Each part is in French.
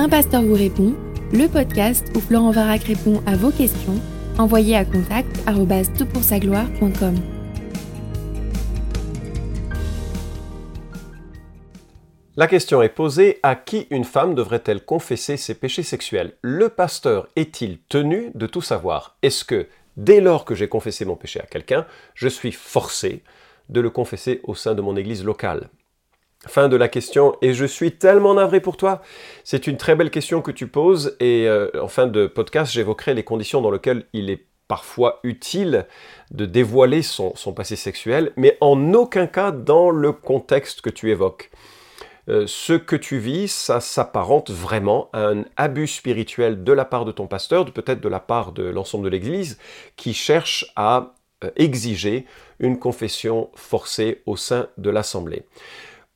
Un pasteur vous répond, le podcast où Florent Varac répond à vos questions, envoyez à contact gloire.com La question est posée à qui une femme devrait-elle confesser ses péchés sexuels? Le pasteur est-il tenu de tout savoir? Est-ce que dès lors que j'ai confessé mon péché à quelqu'un, je suis forcé de le confesser au sein de mon église locale? Fin de la question, et je suis tellement navré pour toi. C'est une très belle question que tu poses, et euh, en fin de podcast, j'évoquerai les conditions dans lesquelles il est parfois utile de dévoiler son, passé sexuel, mais en aucun cas dans le contexte que tu évoques. Euh, ce que tu vis, ça s'apparente vraiment à un abus spirituel de la part de ton pasteur, peut-être de la part de l'ensemble de l'Église, qui cherche à euh, exiger une confession forcée au sein de l'Assemblée.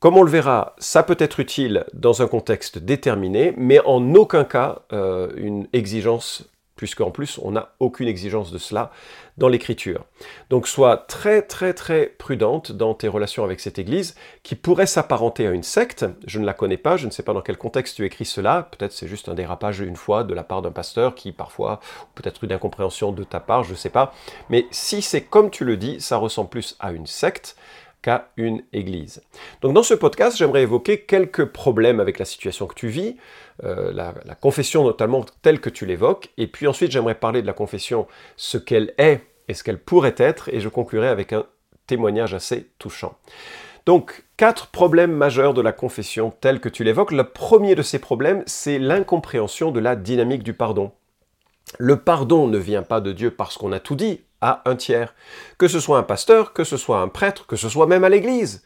Comme on le verra, ça peut être utile dans un contexte déterminé, mais en aucun cas euh, une exigence puisqu'en plus on n'a aucune exigence de cela dans l'écriture. Donc sois très très très prudente dans tes relations avec cette Église qui pourrait s'apparenter à une secte. Je ne la connais pas, je ne sais pas dans quel contexte tu écris cela. Peut-être c'est juste un dérapage une fois de la part d'un pasteur qui parfois, peut-être une incompréhension de ta part, je ne sais pas. Mais si c'est comme tu le dis, ça ressemble plus à une secte qu'à une église. Donc dans ce podcast, j'aimerais évoquer quelques problèmes avec la situation que tu vis, euh, la, la, confession notamment telle que tu l'évoques, et puis ensuite j'aimerais parler de la confession, ce qu'elle est et ce qu'elle pourrait être, et je conclurai avec un témoignage assez touchant. Donc, quatre problèmes majeurs de la confession telle que tu l'évoques. Le premier de ces problèmes, c'est l'incompréhension de la dynamique du pardon. Le pardon ne vient pas de Dieu parce qu'on a tout dit à un tiers. Que ce soit un pasteur, que ce soit un prêtre, que ce soit même à l'église.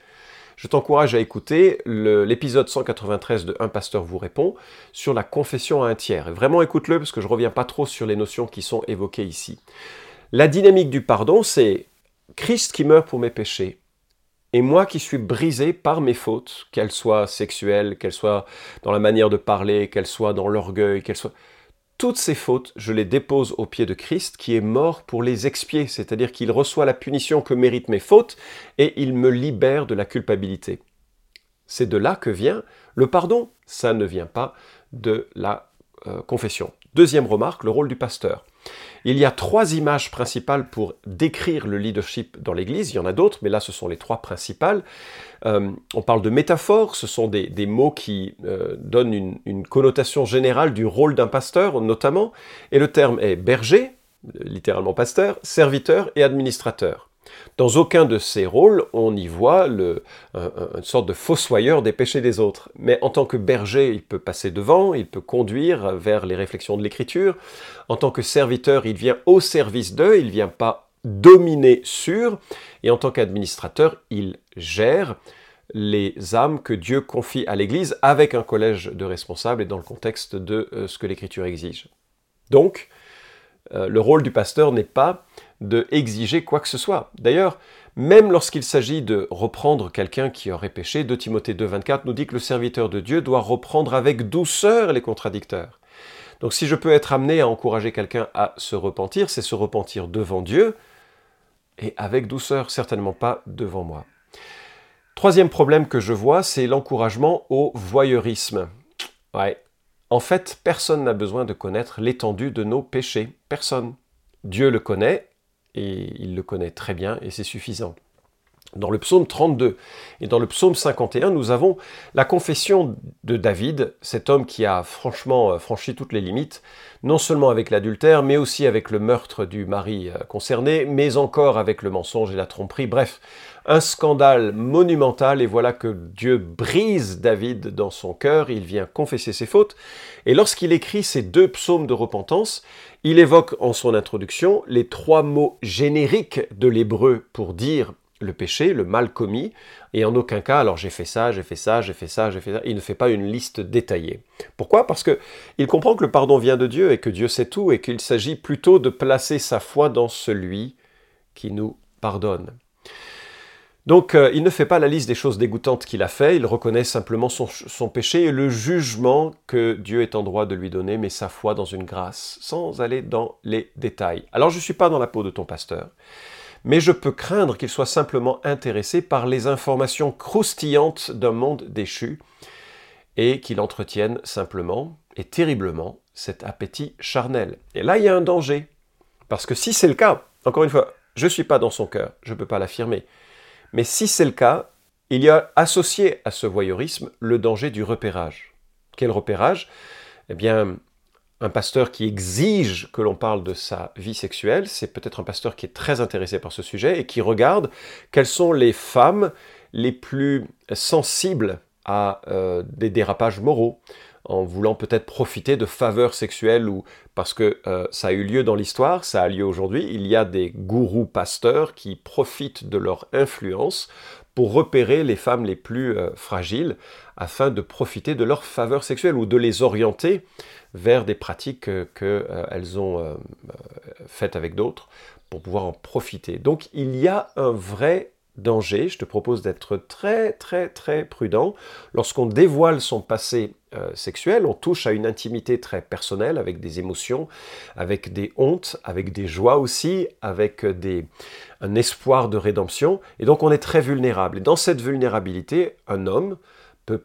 Je t'encourage à écouter l'épisode 193 de Un pasteur vous répond sur la confession à un tiers. Vraiment écoute-le parce que je reviens pas trop sur les notions qui sont évoquées ici. La dynamique du pardon, c'est Christ qui meurt pour mes péchés et moi qui suis brisé par mes fautes, qu'elles soient sexuelles, qu'elles soient dans la manière de parler, qu'elles soient dans l'orgueil, qu'elles soient toutes ces fautes, je les dépose aux pieds de Christ qui est mort pour les expier, c'est-à-dire qu'il reçoit la punition que méritent mes fautes et il me libère de la culpabilité. C'est de là que vient le pardon, ça ne vient pas de la euh, confession. Deuxième remarque, le rôle du pasteur. Il y a trois images principales pour décrire le leadership dans l'Église. Il y en a d'autres, mais là, ce sont les trois principales. Euh, on parle de métaphores, ce sont des, mots qui euh, donnent une, une, connotation générale du rôle d'un pasteur, notamment. Et le terme est berger, littéralement pasteur, serviteur et administrateur. Dans aucun de ces rôles, on y voit une sorte de fossoyeur des péchés des autres. Mais en tant que berger, il peut passer devant, il peut conduire vers les réflexions de l'Écriture. En tant que serviteur, il vient au service d'eux, il ne vient pas dominer sur. Et en tant qu'administrateur, il gère les âmes que Dieu confie à l'Église avec un collège de responsables et dans le contexte de euh, ce que l'Écriture exige. Donc, euh, le rôle du pasteur n'est pas de exiger quoi que ce soit. D'ailleurs, même lorsqu'il s'agit de reprendre quelqu'un qui aurait péché, 2 Timothée 2.24 nous dit que le serviteur de Dieu doit reprendre avec douceur les contradicteurs. Donc si je peux être amené à encourager quelqu'un à se repentir, c'est se repentir devant Dieu et avec douceur, certainement pas devant moi. Troisième problème que je vois, c'est l'encouragement au voyeurisme. En fait, personne n'a besoin de connaître l'étendue de nos péchés. Personne. Dieu le connaît et il le connaît très bien et c'est suffisant. Dans le psaume 32 et dans le psaume 51, nous avons la confession de David, cet homme qui a franchement euh, franchi toutes les limites, non seulement avec l'adultère, mais aussi avec le meurtre du mari euh, concerné, mais encore avec le mensonge et la tromperie. Bref, un scandale monumental et voilà que Dieu brise David dans son cœur, il vient confesser ses fautes. Et lorsqu'il écrit ces deux psaumes de repentance, il évoque en son introduction les trois mots génériques de l'hébreu pour dire le péché, le mal commis, et en aucun cas, alors j'ai fait ça, j'ai fait ça, j'ai fait ça, j'ai fait ça, il ne fait pas une liste détaillée. Pourquoi? Parce que il comprend que le pardon vient de Dieu et que Dieu sait tout et qu'il s'agit plutôt de placer sa foi dans celui qui nous pardonne. Donc euh, il ne fait pas la liste des choses dégoûtantes qu'il a fait, il reconnaît simplement son, son, péché et le jugement que Dieu est en droit de lui donner, mais sa foi dans une grâce, sans aller dans les détails. Alors je ne suis pas dans la peau de ton pasteur mais je peux craindre qu'il soit simplement intéressé par les informations croustillantes d'un monde déchu. et qu'il entretienne simplement et terriblement cet appétit charnel. Et là, il y a un danger. Parce que si c'est le cas, encore une fois, je ne suis pas dans son cœur, je ne peux pas l'affirmer. Mais si c'est le cas, il y a associé à ce voyeurisme le danger du repérage. Quel repérage? Eh bien, un pasteur qui exige que l'on parle de sa vie sexuelle, c'est peut-être un pasteur qui est très intéressé par ce sujet et qui regarde quelles sont les femmes les plus sensibles à euh, des dérapages moraux, en voulant peut-être profiter de faveurs sexuelles ou parce que euh, ça a eu lieu dans l'histoire, ça a lieu aujourd'hui, il y a des gourous pasteurs qui profitent de leur influence pour repérer les femmes les plus euh, fragiles afin de profiter de leur faveur sexuelle ou de les orienter vers des pratiques qu'elles ont faites avec d'autres pour pouvoir en profiter. Donc il y a un vrai je te propose d'être très très très prudent. Lorsqu'on dévoile son passé euh, sexuel, on touche à une intimité très personnelle, avec des émotions, avec des hontes, avec des joies aussi, avec des, un espoir de rédemption, et donc on est très vulnérable. Et dans cette vulnérabilité, un homme peut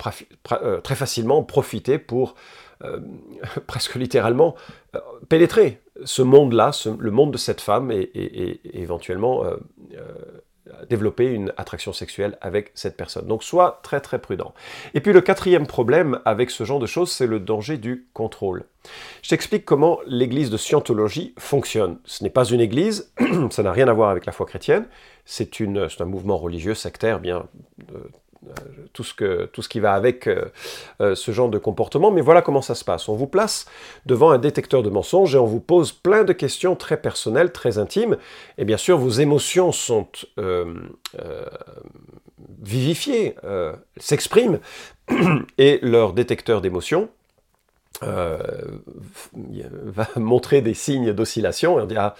euh, très facilement profiter pour euh, presque littéralement pénétrer ce monde-là, le monde de cette femme, et éventuellement développer une attraction sexuelle avec cette personne. Donc sois très très prudent. Et puis le quatrième problème avec ce genre de choses, c'est le danger du contrôle. Je t'explique comment l'église de Scientologie fonctionne. Ce n'est pas une église, ça n'a rien à voir avec la foi chrétienne, c'est un mouvement religieux sectaire bien euh, tout ce, que, tout ce qui va avec euh, euh, ce genre de comportement. Mais voilà comment ça se passe. On vous place devant un détecteur de mensonges et on vous pose plein de questions très personnelles, très intimes. Et bien sûr, vos émotions sont vivifiées, s'expriment, et leur détecteur d'émotions va montrer des signes d'oscillation et on dit ah,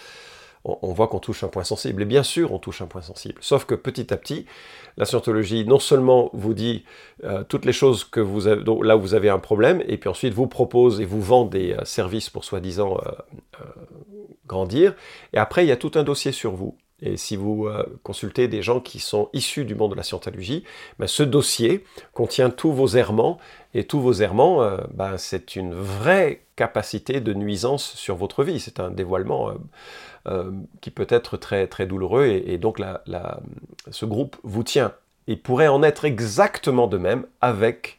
on, voit qu'on touche un point sensible. Et bien sûr, on touche un point sensible. Sauf que petit à petit, la scientologie non seulement vous dit euh, toutes les choses que vous avez, là où vous avez un problème, et puis ensuite vous propose et vous vend des euh, services pour soi-disant euh, grandir, et après il y a tout un dossier sur vous. Et si vous consultez des gens qui sont issus du monde de la scientologie, ben, ce dossier contient tous vos errements, et tous vos errements, ben, c'est une vraie capacité de nuisance sur votre vie. C'est un dévoilement euh, qui peut être très, très douloureux, et, donc ce groupe vous tient. Il pourrait en être exactement de même avec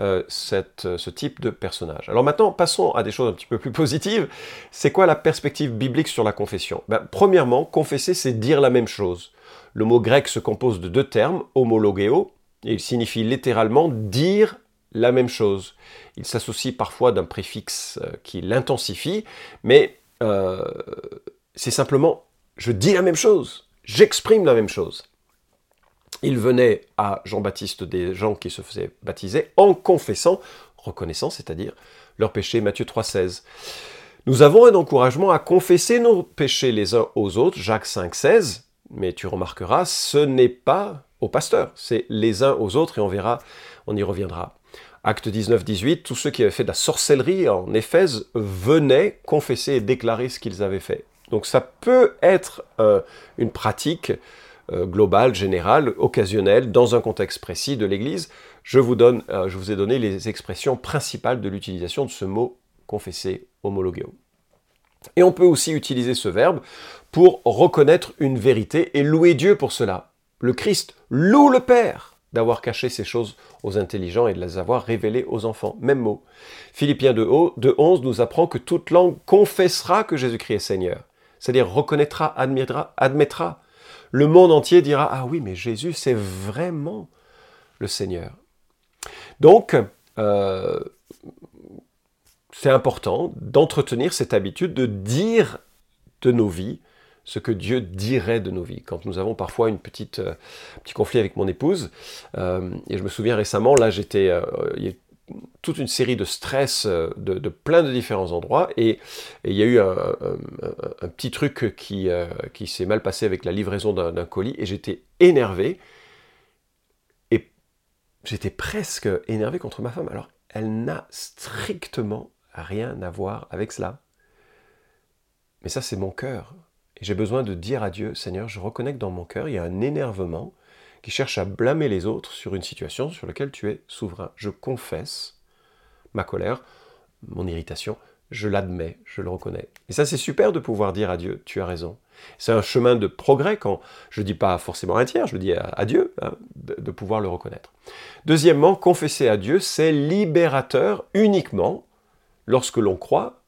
euh, ce type de personnage. Alors maintenant, passons à des choses un petit peu plus positives. C'est quoi la perspective biblique sur la confession? Ben, Premièrement, confesser, c'est dire la même chose. Le mot grec se compose de deux termes, homologeo, et il signifie littéralement dire la même chose. Il s'associe parfois d'un préfixe euh, qui l'intensifie, mais c'est simplement, je dis la même chose, j'exprime la même chose. Il venait à Jean-Baptiste des gens qui se faisaient baptiser en confessant, reconnaissant, c'est-à-dire leur péché, Matthieu 3,16. Nous avons un encouragement à confesser nos péchés les uns aux autres, Jacques 5,16, mais tu remarqueras, ce n'est pas au pasteur, c'est les uns aux autres et on verra, on y reviendra. Acte 19, 18, tous ceux qui avaient fait de la sorcellerie en Éphèse venaient confesser et déclarer ce qu'ils avaient fait. Donc ça peut être euh, une pratique euh, globale, générale, occasionnelle, dans un contexte précis de l'Église. Je, vous donne, euh, je vous ai donné les expressions principales de l'utilisation de ce mot confesser, homologeo. Et on peut aussi utiliser ce verbe pour reconnaître une vérité et louer Dieu pour cela. Le Christ loue le Père d'avoir caché ces choses aux intelligents et de les avoir révélées aux enfants. Même mot. Philippiens 2, 11 nous apprend que toute langue confessera que Jésus-Christ est Seigneur c'est-à-dire reconnaîtra, admettra, admettra. Le monde entier dira Ah oui, mais Jésus, c'est vraiment le Seigneur. Donc, euh, c'est important d'entretenir cette habitude de dire de nos vies ce que Dieu dirait de nos vies. Quand nous avons parfois une petite, euh, petit conflit avec mon épouse, euh, et je me souviens récemment, là j'étais, toute une série de stress euh, de, plein de différents endroits et, il y a eu un, petit truc qui, euh, qui s'est mal passé avec la livraison d'un colis et j'étais énervé et j'étais presque énervé contre ma femme. Alors, elle n'a strictement rien à voir avec cela. Mais ça, c'est mon cœur. Et j'ai besoin de dire à Dieu, Seigneur, je reconnais que dans mon cœur, il y a un énervement qui cherche à blâmer les autres sur une situation sur laquelle tu es souverain. Je confesse ma colère, mon irritation, je l'admets, je le reconnais. Et ça, c'est super de pouvoir dire à Dieu, tu as raison. C'est un chemin de progrès quand je ne dis pas forcément un tiers, je dis à, Dieu, hein, de, pouvoir le reconnaître. Deuxièmement, confesser à Dieu, c'est libérateur uniquement lorsque l'on croit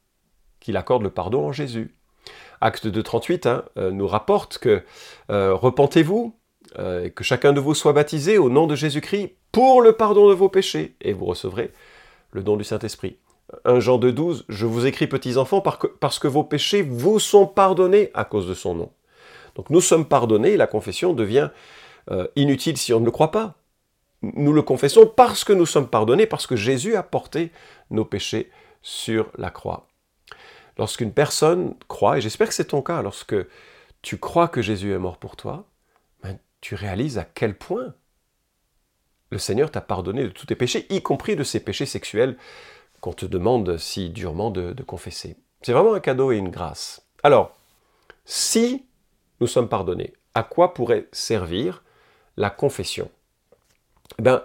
qu'il accorde le pardon en Jésus. Acte 2.38 hein, euh, nous rapporte que euh, repentez-vous, euh, que chacun de vous soit baptisé au nom de Jésus-Christ pour le pardon de vos péchés, et vous recevrez le don du Saint-Esprit. 1 Jean 2,12, je vous écris petits enfants parce que vos péchés vous sont pardonnés à cause de son nom. Donc nous sommes pardonnés la confession devient euh, inutile si on ne le croit pas. Nous le confessons parce que nous sommes pardonnés, parce que Jésus a porté nos péchés sur la croix. Lorsqu'une personne croit, et j'espère que c'est ton cas, lorsque tu crois que Jésus est mort pour toi, tu réalises à quel point le Seigneur t'a pardonné de tous tes péchés, y compris de ses péchés sexuels qu'on te demande si durement de, confesser. C'est vraiment un cadeau et une grâce. Alors, si nous sommes pardonnés, à quoi pourrait servir la confession? Eh ben,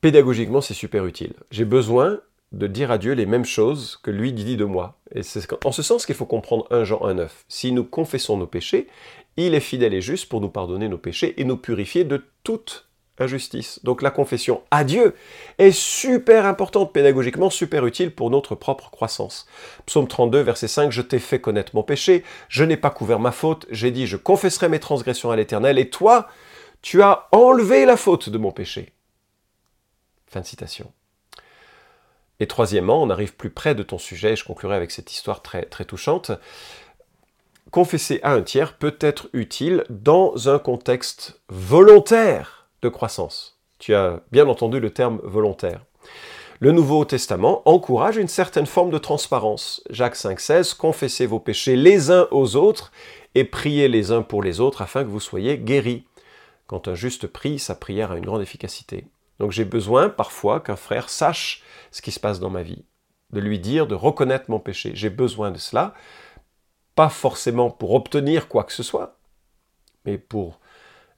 pédagogiquement, c'est super utile. J'ai besoin de dire à Dieu les mêmes choses que lui dit de moi. Et c'est en ce sens qu'il faut comprendre 1 Jean 1.9. Si nous confessons nos péchés, il est fidèle et juste pour nous pardonner nos péchés et nous purifier de toute injustice. Donc la confession à Dieu est super importante pédagogiquement, super utile pour notre propre croissance. Psaume 32, verset 5, Je t'ai fait connaître mon péché, je n'ai pas couvert ma faute, j'ai dit, je confesserai mes transgressions à l'Éternel, et toi, tu as enlevé la faute de mon péché. Fin de citation. Et troisièmement, on arrive plus près de ton sujet, je conclurai avec cette histoire très, très touchante. Confesser à un tiers peut être utile dans un contexte volontaire de croissance. Tu as bien entendu le terme volontaire. Le Nouveau Testament encourage une certaine forme de transparence. Jacques 5,16 Confessez vos péchés les uns aux autres et priez les uns pour les autres afin que vous soyez guéris. Quand un juste prie, sa prière a une grande efficacité. Donc j'ai besoin parfois qu'un frère sache ce qui se passe dans ma vie, de lui dire, de reconnaître mon péché. J'ai besoin de cela, pas forcément pour obtenir quoi que ce soit, mais pour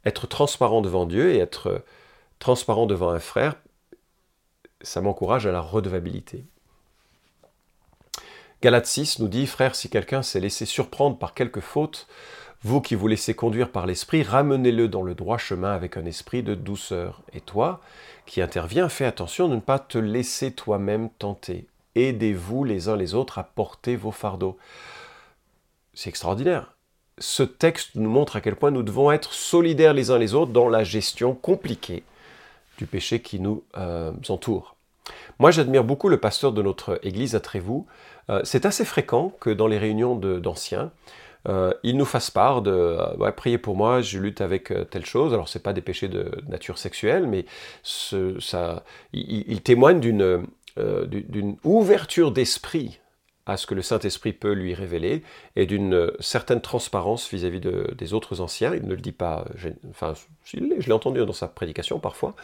être transparent devant Dieu et être transparent devant un frère, ça m'encourage à la redevabilité. Galate 6 nous dit, Frère, si quelqu'un s'est laissé surprendre par quelque faute, vous qui vous laissez conduire par l'esprit, ramenez-le dans le droit chemin avec un esprit de douceur. Et toi, qui interviens, fais attention de ne pas te laisser toi-même tenter. Aidez-vous les uns les autres à porter vos fardeaux. C'est extraordinaire ce texte nous montre à quel point nous devons être solidaires les uns les autres dans la gestion compliquée du péché qui nous euh, entoure. Moi, j'admire beaucoup le pasteur de notre église à Trévoux. Euh, c'est assez fréquent que dans les réunions d'anciens, euh, il nous fasse part de ouais, priez pour moi, je lutte avec telle chose. Alors, ce n'est pas des péchés de nature sexuelle, mais ça, il témoigne d'une ouverture d'esprit à ce que le Saint-Esprit peut lui révéler et d'une certaine transparence vis-à-vis des autres anciens. Il ne le dit pas, enfin, je l'ai entendu dans sa prédication parfois.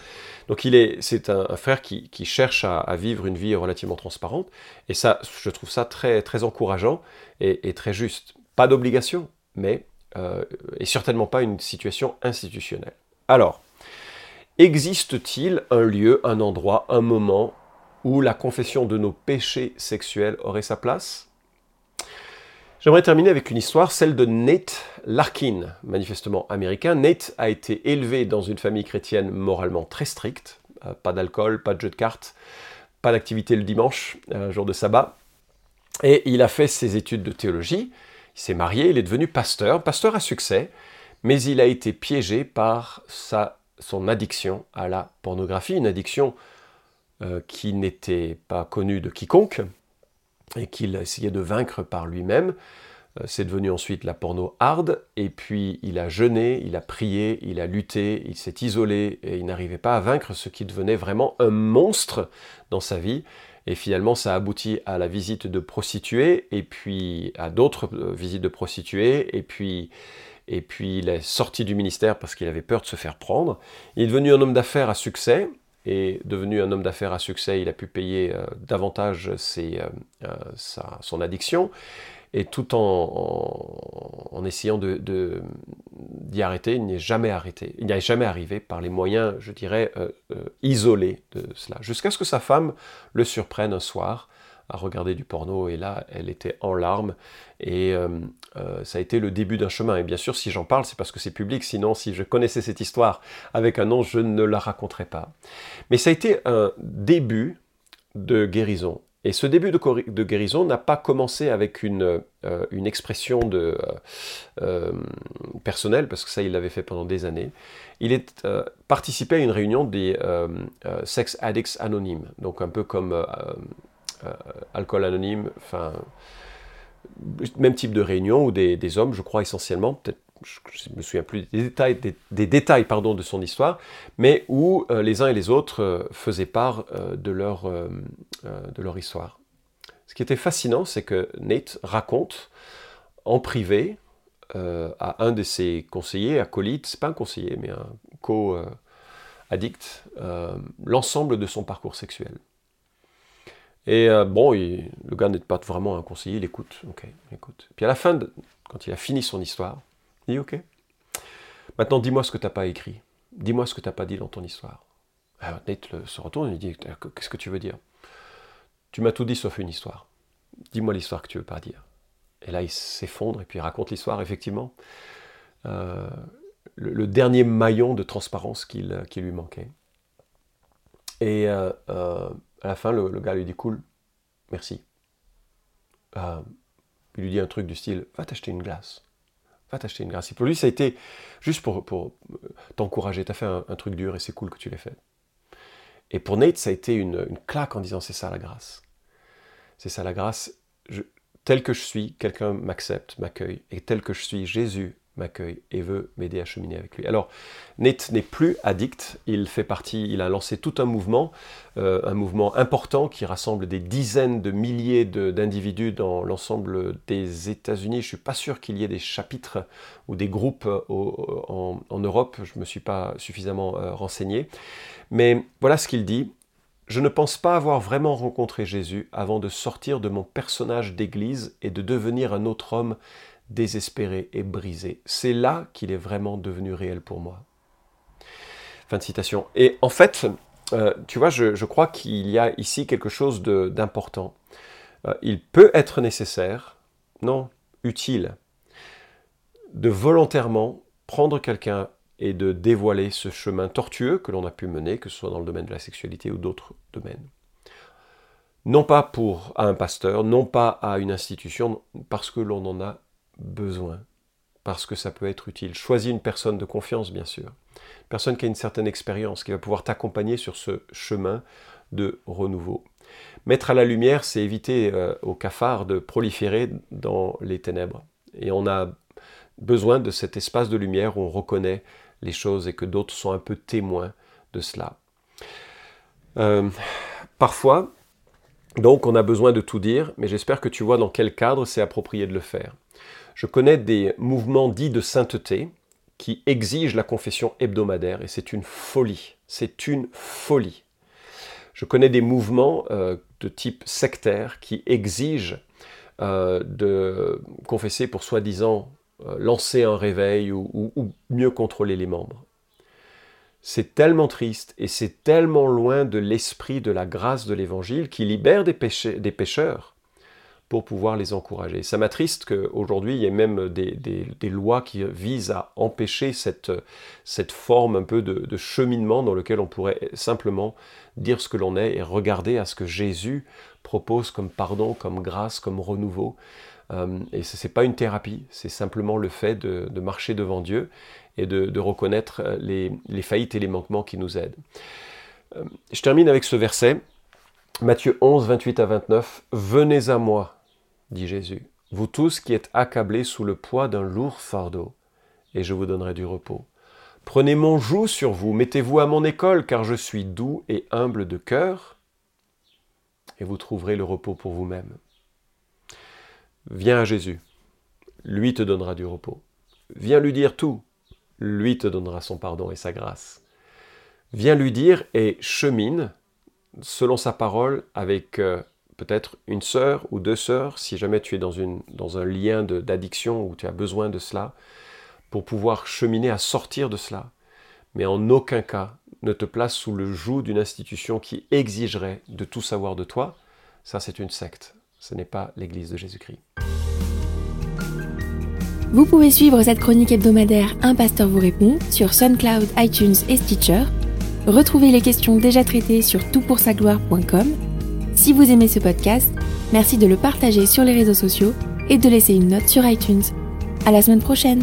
Donc il est, c'est un, frère qui, cherche à, vivre une vie relativement transparente et ça, je trouve ça très, très encourageant et, très juste. Pas d'obligation, mais euh, et certainement pas une situation institutionnelle. Alors, existe-t-il un lieu, un endroit, un moment où la confession de nos péchés sexuels aurait sa place J'aimerais terminer avec une histoire, celle de Nate Larkin, manifestement américain. Nate a été élevé dans une famille chrétienne moralement très stricte. Euh, pas d'alcool, pas de jeu de cartes, pas d'activité le dimanche, un jour de sabbat. Et il a fait ses études de théologie, il s'est marié, il est devenu pasteur, pasteur à succès, mais il a été piégé par sa, son addiction à la pornographie, une addiction euh, qui n'était pas connu de quiconque et qu'il essayait de vaincre par lui-même. Euh, c'est devenu ensuite la porno hard, et puis il a jeûné, il a prié, il a lutté, il s'est isolé, et il n'arrivait pas à vaincre ce qui devenait vraiment un monstre dans sa vie. Et finalement, ça a abouti à la visite de prostituées, et puis à d'autres euh, visites de prostituées, et puis, et puis il est sorti du ministère parce qu'il avait peur de se faire prendre. Il est devenu un homme d'affaires à succès, est devenu un homme d'affaires à succès, il a pu payer euh, davantage euh, euh, son addiction. et tout en, essayant d'y arrêter, il n'est jamais arrêté. Il n'y a jamais arrivé par les moyens, je dirais, isolés de cela. Jusqu'à ce que sa femme le surprenne un soir à regarder du porno, et là, elle était en larmes, et euh, ça a été le début d'un chemin. Et bien sûr, si j'en parle, c'est parce que c'est public, sinon, si je connaissais cette histoire avec un nom, je ne la raconterais pas. Mais ça a été un début de guérison. Et ce début de, guérison n'a pas commencé avec une, euh, une expression de, euh, euh, personnelle, parce que ça, il l'avait fait pendant des années. Il est participé à une réunion des Sex Addicts Anonymes, donc un peu comme Alcool Anonyme, enfin, même type de réunion où des, hommes, je crois essentiellement, peut-être je ne me souviens plus des détails, des, détails pardon, de son histoire, mais où euh, les uns et les autres euh, faisaient part euh, de, leur, de leur histoire. Ce qui était fascinant, c'est que Nate raconte en privé à un de ses conseillers, acolytes, c'est pas un conseiller, mais un co-addict, l'ensemble de son parcours sexuel. Et bon, le gars n'est pas vraiment un conseiller, il écoute. Ok, écoute. Puis à la fin, quand il a fini son histoire, il dit ok. Maintenant, dis-moi ce que tu n'as pas écrit. Dis-moi ce que tu n'as pas dit dans ton histoire. Alors, Nate se retourne et il dit Qu'est-ce que tu veux dire? Tu m'as tout dit sauf une histoire. Dis-moi l'histoire que tu veux pas dire. Et là, il s'effondre et puis il raconte l'histoire, effectivement. Euh, le, dernier maillon de transparence qui lui manquait. Et euh, euh, à la fin, le, gars lui dit Cool, merci. il lui dit un truc du style Va t'acheter une glace va t'acheter une grâce. pour lui, ça a été juste pour, euh, t'encourager. Tu as fait un, truc dur et c'est cool que tu l'aies fait. Et pour Nate, ça a été une, claque en disant c'est ça la grâce. C'est ça la grâce. tel que je suis, quelqu'un m'accepte, m'accueille. Et tel que je suis, Jésus m'accueille et veut m'aider à cheminer avec lui. Alors, Nate n'est plus addict, il fait partie, il a lancé tout un mouvement, euh, un mouvement important qui rassemble des dizaines de milliers d'individus dans l'ensemble des États-Unis. Je ne suis pas sûr qu'il y ait des chapitres ou des groupes euh, en, Europe, je ne me suis pas suffisamment euh, renseigné. Mais voilà ce qu'il dit. Je ne pense pas avoir vraiment rencontré Jésus avant de sortir de mon personnage d'église et de devenir un autre homme désespéré et brisé. C'est là qu'il est vraiment devenu réel pour moi. Fin de citation. Et en fait, euh, tu vois, je, crois qu'il y a ici quelque chose d'important. Euh, il peut être nécessaire, non, utile, de volontairement prendre quelqu'un et de dévoiler ce chemin tortueux que l'on a pu mener, que ce soit dans le domaine de la sexualité ou d'autres domaines. Non pas pour un pasteur, non pas à une institution, parce que l'on en a besoin, parce que ça peut être utile. Choisis une personne de confiance, bien sûr. Une personne qui a une certaine expérience, qui va pouvoir t'accompagner sur ce chemin de renouveau. Mettre à la lumière, c'est éviter euh, au cafard de proliférer dans les ténèbres. Et on a besoin de cet espace de lumière où on reconnaît les choses et que d'autres sont un peu témoins de cela. Euh, parfois, donc, on a besoin de tout dire, mais j'espère que tu vois dans quel cadre c'est approprié de le faire. Je connais des mouvements dits de sainteté qui exigent la confession hebdomadaire et c'est une folie. C'est une folie. Je connais des mouvements euh, de type sectaire qui exigent euh, de confesser pour soi-disant euh, lancer un réveil ou, mieux contrôler les membres. C'est tellement triste et c'est tellement loin de l'esprit de la grâce de l'Évangile qui libère des, des pécheurs pour pouvoir les encourager. Ça m'attriste qu'aujourd'hui, il y ait même des, lois qui visent à empêcher cette, cette forme un peu de, cheminement dans lequel on pourrait simplement dire ce que l'on est et regarder à ce que Jésus propose comme pardon, comme grâce, comme renouveau. Euh, et ce n'est pas une thérapie, c'est simplement le fait de, marcher devant Dieu et de, reconnaître les, faillites et les manquements qui nous aident. Euh, je termine avec ce verset. Matthieu 11, 28 à 29, Venez à moi, dit Jésus, vous tous qui êtes accablés sous le poids d'un lourd fardeau, et je vous donnerai du repos. Prenez mon joug sur vous, mettez-vous à mon école, car je suis doux et humble de cœur, et vous trouverez le repos pour vous-même. Viens à Jésus, lui te donnera du repos. Viens lui dire tout, lui te donnera son pardon et sa grâce. Viens lui dire et chemine selon sa parole avec euh, peut-être une sœur ou deux sœurs, si jamais tu es dans, une, dans un lien d'addiction où tu as besoin de cela, pour pouvoir cheminer à sortir de cela. Mais en aucun cas ne te place sous le joug d'une institution qui exigerait de tout savoir de toi. Ça, c'est une secte. Ce n'est pas l'Église de Jésus-Christ. Vous pouvez suivre cette chronique hebdomadaire Un pasteur vous répond sur SoundCloud, iTunes et Stitcher. Retrouvez les questions déjà traitées sur toutpoursagloire.com. Si vous aimez ce podcast, merci de le partager sur les réseaux sociaux et de laisser une note sur iTunes. À la semaine prochaine!